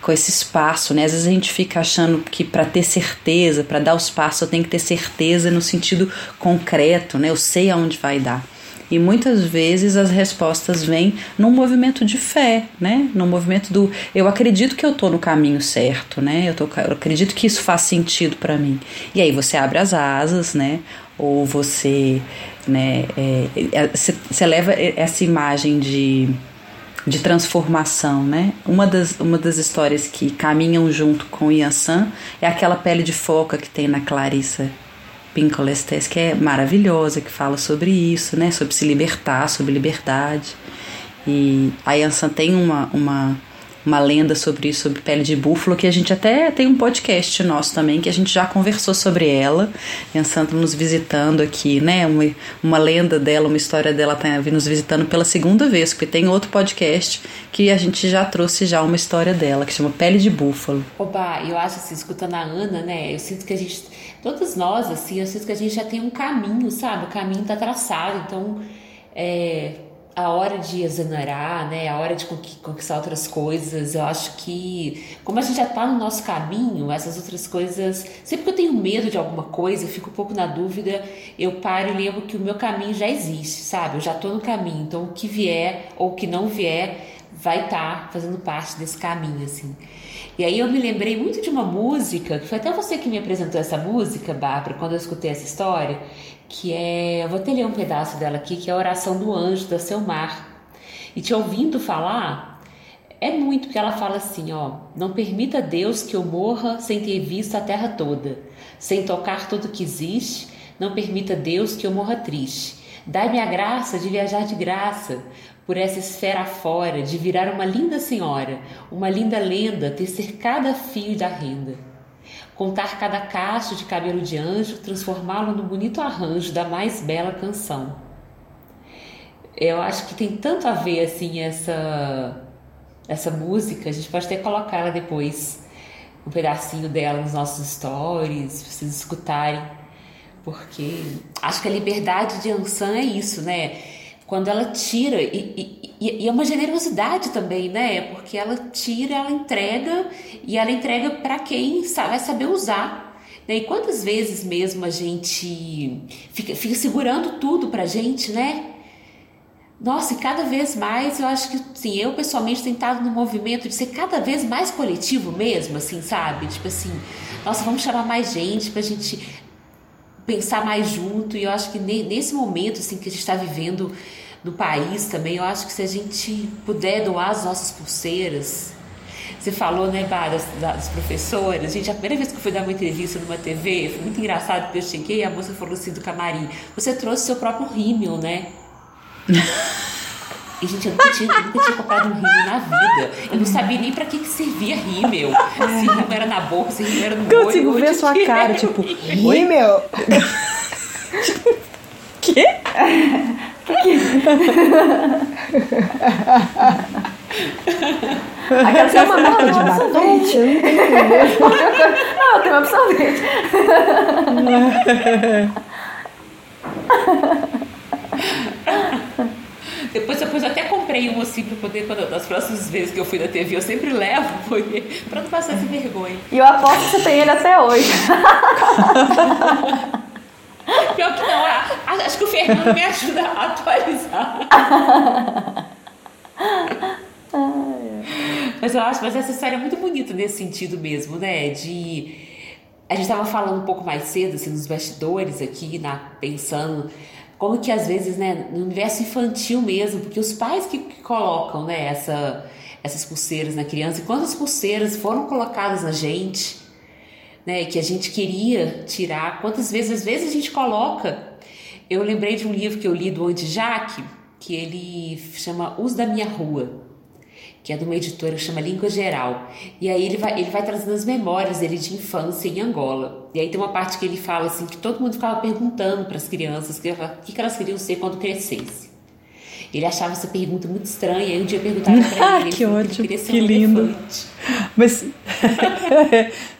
Com esse espaço, né? Às vezes a gente fica achando que para ter certeza, para dar os passos, eu tenho que ter certeza no sentido concreto, né? Eu sei aonde vai dar. E muitas vezes as respostas vêm num movimento de fé, né? Num movimento do eu acredito que eu tô no caminho certo, né? Eu, tô, eu acredito que isso faz sentido para mim. E aí você abre as asas, né? Ou você, né? É, é, você leva essa imagem de de transformação, né? Uma das, uma das histórias que caminham junto com Yansan é aquela pele de foca que tem na Clarissa Pincolestes, que é maravilhosa, que fala sobre isso, né? Sobre se libertar, sobre liberdade. E a Yansan tem uma, uma, uma lenda sobre isso, sobre pele de búfalo, que a gente até tem um podcast nosso também, que a gente já conversou sobre ela. Yansan tá nos visitando aqui, né? Uma, uma lenda dela, uma história dela tá nos visitando pela segunda vez, porque tem outro podcast que a gente já trouxe já uma história dela, que chama Pele de Búfalo. Oba, eu acho assim, escutando a Ana, né? Eu sinto que a gente todos nós, assim, sinto que a gente já tem um caminho, sabe? O caminho está traçado, então é, a hora de exonerar, né? A hora de conquistar outras coisas, eu acho que como a gente já está no nosso caminho, essas outras coisas, sempre que eu tenho medo de alguma coisa, eu fico um pouco na dúvida, eu paro e lembro que o meu caminho já existe, sabe? Eu já estou no caminho, então o que vier ou o que não vier vai estar tá fazendo parte desse caminho, assim. E aí eu me lembrei muito de uma música, que foi até você que me apresentou essa música, Bárbara, quando eu escutei essa história, que é, eu vou até ler um pedaço dela aqui, que é a oração do anjo da Selmar. E te ouvindo falar, é muito que ela fala assim, ó, não permita Deus que eu morra sem ter visto a terra toda, sem tocar tudo que existe, não permita Deus que eu morra triste. Dai-me a graça de viajar de graça, por essa esfera fora, de virar uma linda senhora, uma linda lenda, tecer cada fio da renda. Contar cada cacho de cabelo de anjo, transformá-lo no bonito arranjo da mais bela canção. Eu acho que tem tanto a ver assim essa essa música, a gente pode até colocar ela depois, um pedacinho dela nos nossos stories, para vocês escutarem, porque acho que a liberdade de Ansan é isso, né? Quando ela tira, e, e, e, é uma generosidade também, né? Porque ela tira, ela entrega, e ela entrega para quem vai saber usar. Né? E quantas vezes mesmo a gente fica, fica segurando tudo pra gente, né? Nossa, e cada vez mais eu acho que, sim, eu pessoalmente tenho estado no movimento de ser cada vez mais coletivo mesmo, assim, sabe? Tipo assim, nossa, vamos chamar mais gente pra gente pensar mais junto. E eu acho que nesse momento, assim, que a gente está vivendo do país também. Eu acho que se a gente puder doar as nossas pulseiras. Você falou, né, Bá, das, das professoras. Gente, a primeira vez que eu fui dar uma entrevista numa TV, foi muito engraçado, porque eu cheguei e a moça falou assim do camarim: Você trouxe seu próprio rímel, né? E, gente, eu nunca tinha, eu nunca tinha comprado um rímel na vida. Eu não sabia nem pra que, que servia rímel. Se rímel era na boca, se rímel era no olho. Consigo ver sua cara, tipo, rímel? [LAUGHS] [LAUGHS] Quê? Aquela [LAUGHS] é uma marca de batom? Não, eu tenho absorvente. Depois, depois eu até comprei um assim pra poder, quando, nas próximas vezes que eu fui na TV, eu sempre levo, [LAUGHS] porque, pra não passar essa vergonha. E eu aposto que você tem ele até hoje. [LAUGHS] [LAUGHS] Pior que não, acho que o Fernando me ajuda a atualizar. mas eu acho, mas essa história é muito bonita nesse sentido mesmo, né? De a gente estava falando um pouco mais cedo, assim, nos bastidores aqui, na, pensando como que às vezes, né, no universo infantil mesmo, porque os pais que, que colocam, né, essa, essas pulseiras na criança, e quantas pulseiras foram colocadas na gente, né, que a gente queria tirar, quantas vezes, às vezes a gente coloca. Eu lembrei de um livro que eu li do Andy Jack, que ele chama Os da Minha Rua que é de uma editora que chama Língua Geral. E aí ele vai, ele vai trazendo as memórias dele de infância em Angola. E aí tem uma parte que ele fala assim que todo mundo ficava perguntando para as crianças o que, que elas queriam ser quando crescesse. Ele achava essa pergunta muito estranha, e aí um dia perguntaram para [LAUGHS] ele, que ele ótimo, que, que um lindo. Elefante. Mas [LAUGHS]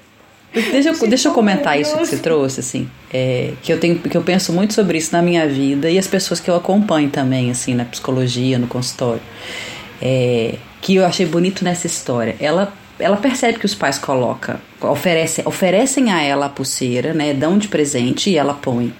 Deixa eu, deixa eu comentar isso que você trouxe, assim, é, que eu tenho, que eu penso muito sobre isso na minha vida e as pessoas que eu acompanho também, assim, na psicologia, no consultório. É, que eu achei bonito nessa história. Ela, ela percebe que os pais colocam, oferecem, oferecem a ela a pulseira, né? Dão de presente e ela põe.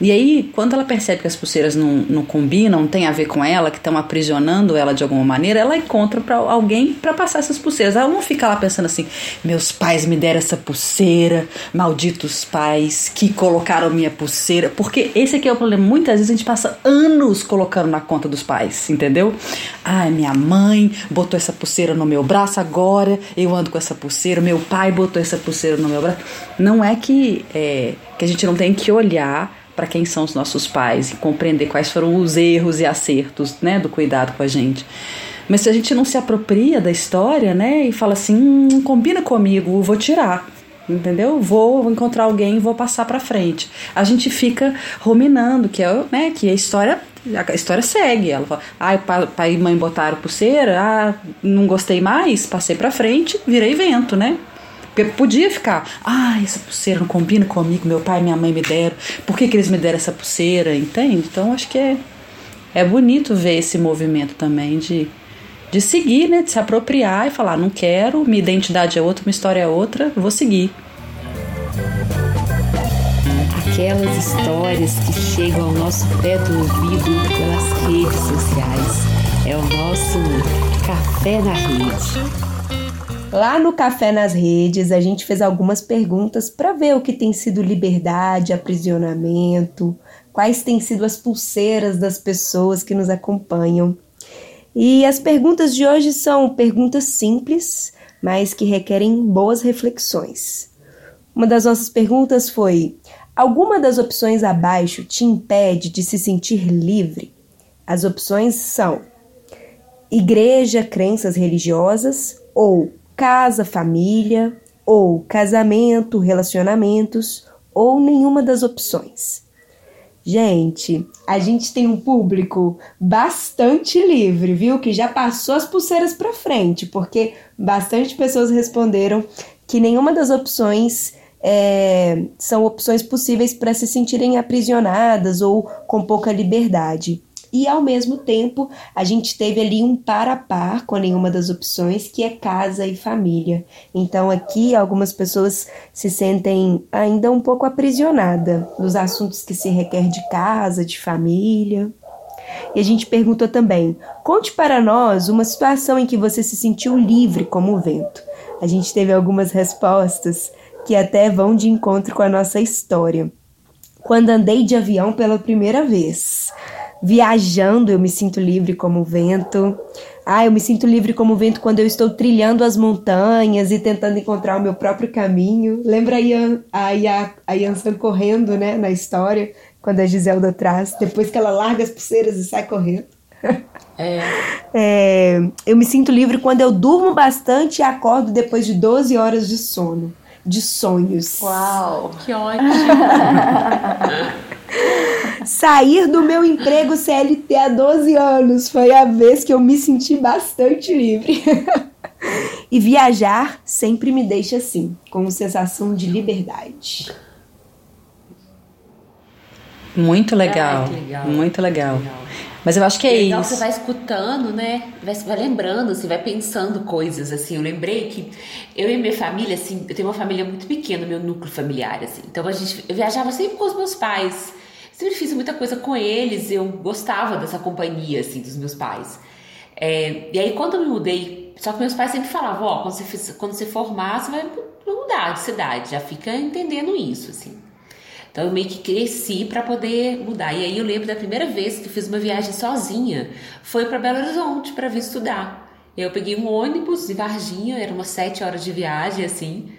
E aí, quando ela percebe que as pulseiras não, não combinam, não tem a ver com ela, que estão aprisionando ela de alguma maneira, ela encontra para alguém para passar essas pulseiras. Ela não fica lá pensando assim: meus pais me deram essa pulseira, malditos pais que colocaram minha pulseira. Porque esse aqui é o problema. Muitas vezes a gente passa anos colocando na conta dos pais, entendeu? Ai, minha mãe botou essa pulseira no meu braço, agora eu ando com essa pulseira, meu pai botou essa pulseira no meu braço. Não é que, é, que a gente não tem que olhar para quem são os nossos pais e compreender quais foram os erros e acertos, né, do cuidado com a gente. Mas se a gente não se apropria da história, né, e fala assim, hum, combina comigo, vou tirar, entendeu? Vou, encontrar alguém vou passar para frente. A gente fica ruminando que é, né, que a história a história segue. Ela fala: "Ah, pai e mãe botaram pulseira, ah, não gostei mais, passei para frente, virei vento, né? Porque podia ficar, ah, essa pulseira não combina comigo, meu pai e minha mãe me deram, por que, que eles me deram essa pulseira, entende? Então acho que é, é bonito ver esse movimento também de, de seguir, né? De se apropriar e falar, não quero, minha identidade é outra, minha história é outra, vou seguir. Aquelas histórias que chegam ao nosso pé do ouvido pelas redes sociais. É o nosso Café na Rede. Lá no Café nas Redes, a gente fez algumas perguntas para ver o que tem sido liberdade, aprisionamento, quais têm sido as pulseiras das pessoas que nos acompanham. E as perguntas de hoje são perguntas simples, mas que requerem boas reflexões. Uma das nossas perguntas foi: alguma das opções abaixo te impede de se sentir livre? As opções são igreja, crenças religiosas ou casa, família, ou casamento, relacionamentos, ou nenhuma das opções. Gente, a gente tem um público bastante livre, viu? Que já passou as pulseiras para frente, porque bastante pessoas responderam que nenhuma das opções é, são opções possíveis para se sentirem aprisionadas ou com pouca liberdade e ao mesmo tempo a gente teve ali um par a par com nenhuma das opções, que é casa e família. Então aqui algumas pessoas se sentem ainda um pouco aprisionadas nos assuntos que se requer de casa, de família. E a gente perguntou também: conte para nós uma situação em que você se sentiu livre como o vento. A gente teve algumas respostas que até vão de encontro com a nossa história. Quando andei de avião pela primeira vez. Viajando, eu me sinto livre como o vento. Ah, eu me sinto livre como o vento quando eu estou trilhando as montanhas e tentando encontrar o meu próprio caminho. Lembra a, Ian, a, Ian, a Yansan correndo, né, na história, quando a Giselda traz, depois que ela larga as pulseiras e sai correndo. É. [LAUGHS] é. Eu me sinto livre quando eu durmo bastante e acordo depois de 12 horas de sono. De sonhos. Uau! Que ótimo! [LAUGHS] Sair do meu emprego CLT há 12 anos foi a vez que eu me senti bastante livre. [LAUGHS] e viajar sempre me deixa assim, com sensação de liberdade. Muito legal, ah, legal. muito legal. legal. Mas eu acho que é, é legal, isso. Você vai escutando, né? Vai, vai lembrando, você vai pensando coisas, assim. Eu lembrei que eu e minha família, assim, eu tenho uma família muito pequena, meu núcleo familiar, assim. Então a gente, eu viajava sempre com os meus pais. Sempre fiz muita coisa com eles, eu gostava dessa companhia, assim, dos meus pais. É, e aí quando eu me mudei, só que meus pais sempre falavam, ó, quando você, quando você formar, você vai mudar de cidade, já fica entendendo isso, assim. Então eu meio que cresci para poder mudar. E aí eu lembro da primeira vez que fiz uma viagem sozinha, foi para Belo Horizonte para vir estudar. Eu peguei um ônibus de Varginha, eram umas sete horas de viagem assim.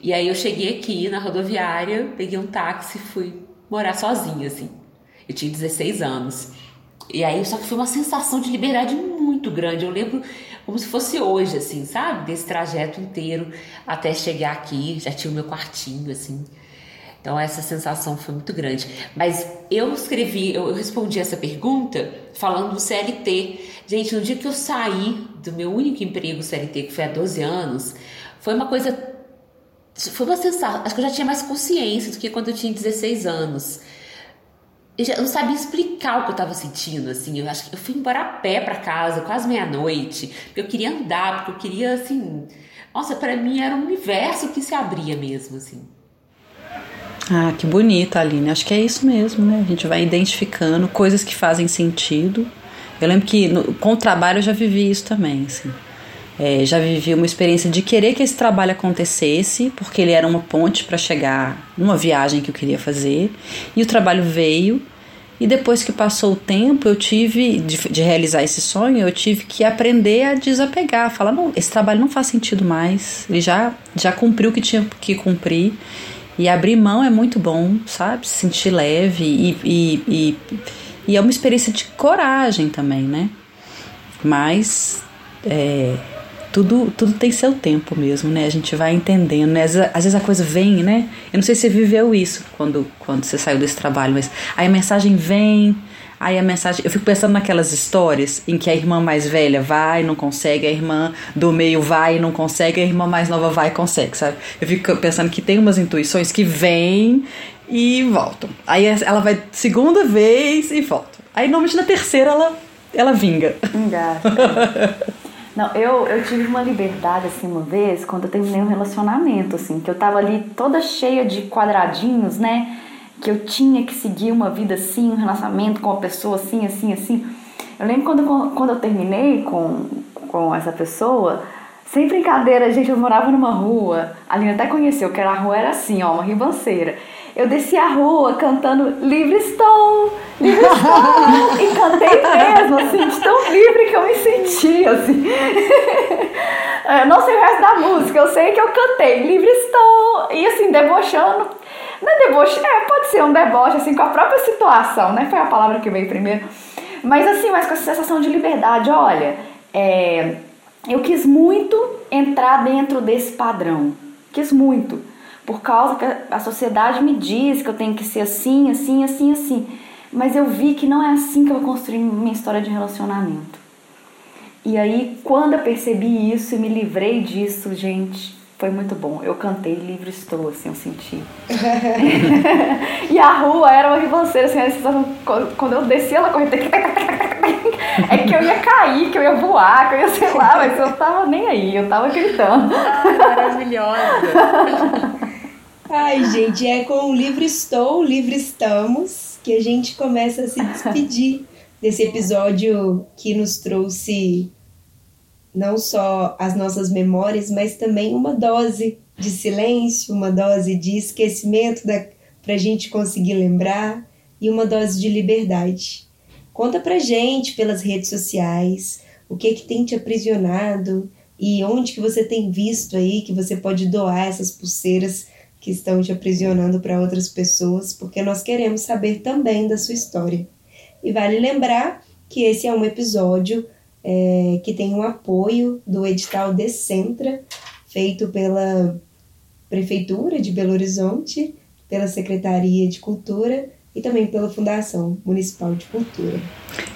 E aí eu cheguei aqui na rodoviária, peguei um táxi, fui morar sozinha assim. Eu tinha 16 anos. E aí só que foi uma sensação de liberdade muito grande. Eu lembro como se fosse hoje assim, sabe? Desse trajeto inteiro até chegar aqui, já tinha o meu quartinho assim. Então essa sensação foi muito grande. Mas eu escrevi, eu respondi essa pergunta falando do CLT. Gente, no dia que eu saí do meu único emprego CLT, que foi há 12 anos, foi uma coisa. Foi uma sensação. Acho que eu já tinha mais consciência do que quando eu tinha 16 anos. Eu, não sabia explicar o que eu estava sentindo, assim. Eu acho que eu fui embora a pé para casa, quase meia-noite, porque eu queria andar, porque eu queria, assim. Nossa, para mim era um universo que se abria mesmo, assim. Ah, que bonita, Aline. Acho que é isso mesmo, né? A gente vai identificando coisas que fazem sentido. Eu lembro que no, com o trabalho eu já vivi isso também, assim. É, já vivi uma experiência de querer que esse trabalho acontecesse, porque ele era uma ponte para chegar numa viagem que eu queria fazer. E o trabalho veio. E depois que passou o tempo, eu tive de, de realizar esse sonho, eu tive que aprender a desapegar, falar não, esse trabalho não faz sentido mais. Ele já já cumpriu o que tinha que cumprir e abrir mão é muito bom, sabe? Se sentir leve e, e, e, e é uma experiência de coragem também, né? Mas é, tudo, tudo tem seu tempo mesmo, né? A gente vai entendendo, né? Às, às, vezes a coisa vem, né? Eu não sei se você viveu isso quando, quando você saiu desse trabalho, mas aí a mensagem vem, Aí a mensagem, eu fico pensando naquelas histórias em que a irmã mais velha vai, não consegue, a irmã do meio vai, não consegue, a irmã mais nova vai e consegue, sabe? Eu fico pensando que tem umas intuições que vêm e voltam. Aí ela vai segunda vez e volta. Aí normalmente na terceira ela, ela vinga. Não, eu, eu tive uma liberdade assim uma vez quando eu terminei um relacionamento, assim, que eu tava ali toda cheia de quadradinhos, né? Que eu tinha que seguir uma vida assim, um relacionamento com uma pessoa assim, assim, assim. Eu lembro quando, quando eu terminei com, com essa pessoa, sem brincadeira, gente, eu morava numa rua, a Lina até conheceu, que a rua era assim, ó, uma ribanceira. Eu desci a rua cantando Livre Estou, Livre Estou, e cantei mesmo, assim, de tão livre que eu me senti, assim. Eu [LAUGHS] não sei o resto da música, eu sei que eu cantei Livre Estou, e assim, debochando não é deboche, é, pode ser um deboche, assim, com a própria situação, né? Foi a palavra que veio primeiro. Mas assim, mas com essa sensação de liberdade, olha, é, eu quis muito entrar dentro desse padrão. Quis muito. Por causa que a sociedade me diz que eu tenho que ser assim, assim, assim, assim. Mas eu vi que não é assim que eu vou construir minha história de relacionamento. E aí, quando eu percebi isso e me livrei disso, gente, foi muito bom. Eu cantei livre estou, assim, eu senti. [LAUGHS] [LAUGHS] e a rua era uma ribanceira, assim, quando eu descia ela correndo, é que eu ia cair, que eu ia voar, que eu ia, sei lá, mas eu tava nem aí, eu tava gritando. Ah, maravilhosa! [LAUGHS] Ai, gente, é com o Livre Estou, Livre Estamos, que a gente começa a se despedir desse episódio que nos trouxe não só as nossas memórias, mas também uma dose de silêncio, uma dose de esquecimento para a gente conseguir lembrar e uma dose de liberdade. Conta pra gente pelas redes sociais o que que tem te aprisionado e onde que você tem visto aí que você pode doar essas pulseiras que estão te aprisionando para outras pessoas, porque nós queremos saber também da sua história. E vale lembrar que esse é um episódio é, que tem um apoio do edital Decentra, feito pela Prefeitura de Belo Horizonte, pela Secretaria de Cultura e também pela Fundação Municipal de Cultura.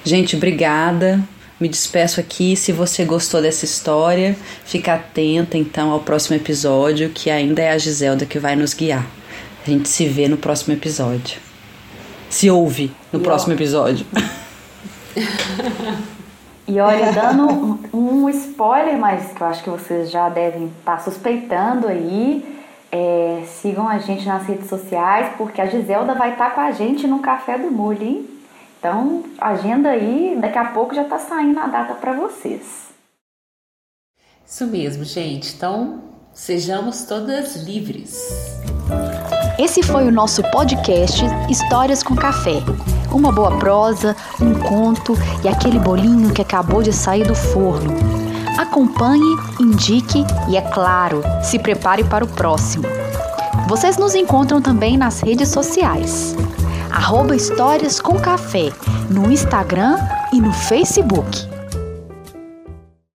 Gente, obrigada. Me despeço aqui. Se você gostou dessa história, fica atenta então ao próximo episódio, que ainda é a Giselda que vai nos guiar. A gente se vê no próximo episódio. Se ouve no próximo episódio. [LAUGHS] E olha, dando um, spoiler, mas que eu acho que vocês já devem estar suspeitando aí. É, sigam a gente nas redes sociais, porque a Giselda vai estar com a gente no Café do Molho, hein? Então, agenda aí, daqui a pouco já está saindo a data para vocês. Isso mesmo, gente. Então, sejamos todas livres. Esse foi o nosso podcast Histórias com Café. Uma boa prosa, um conto e aquele bolinho que acabou de sair do forno. Acompanhe, indique e, é claro, se prepare para o próximo. Vocês nos encontram também nas redes sociais. Arroba Histórias com Café no Instagram e no Facebook.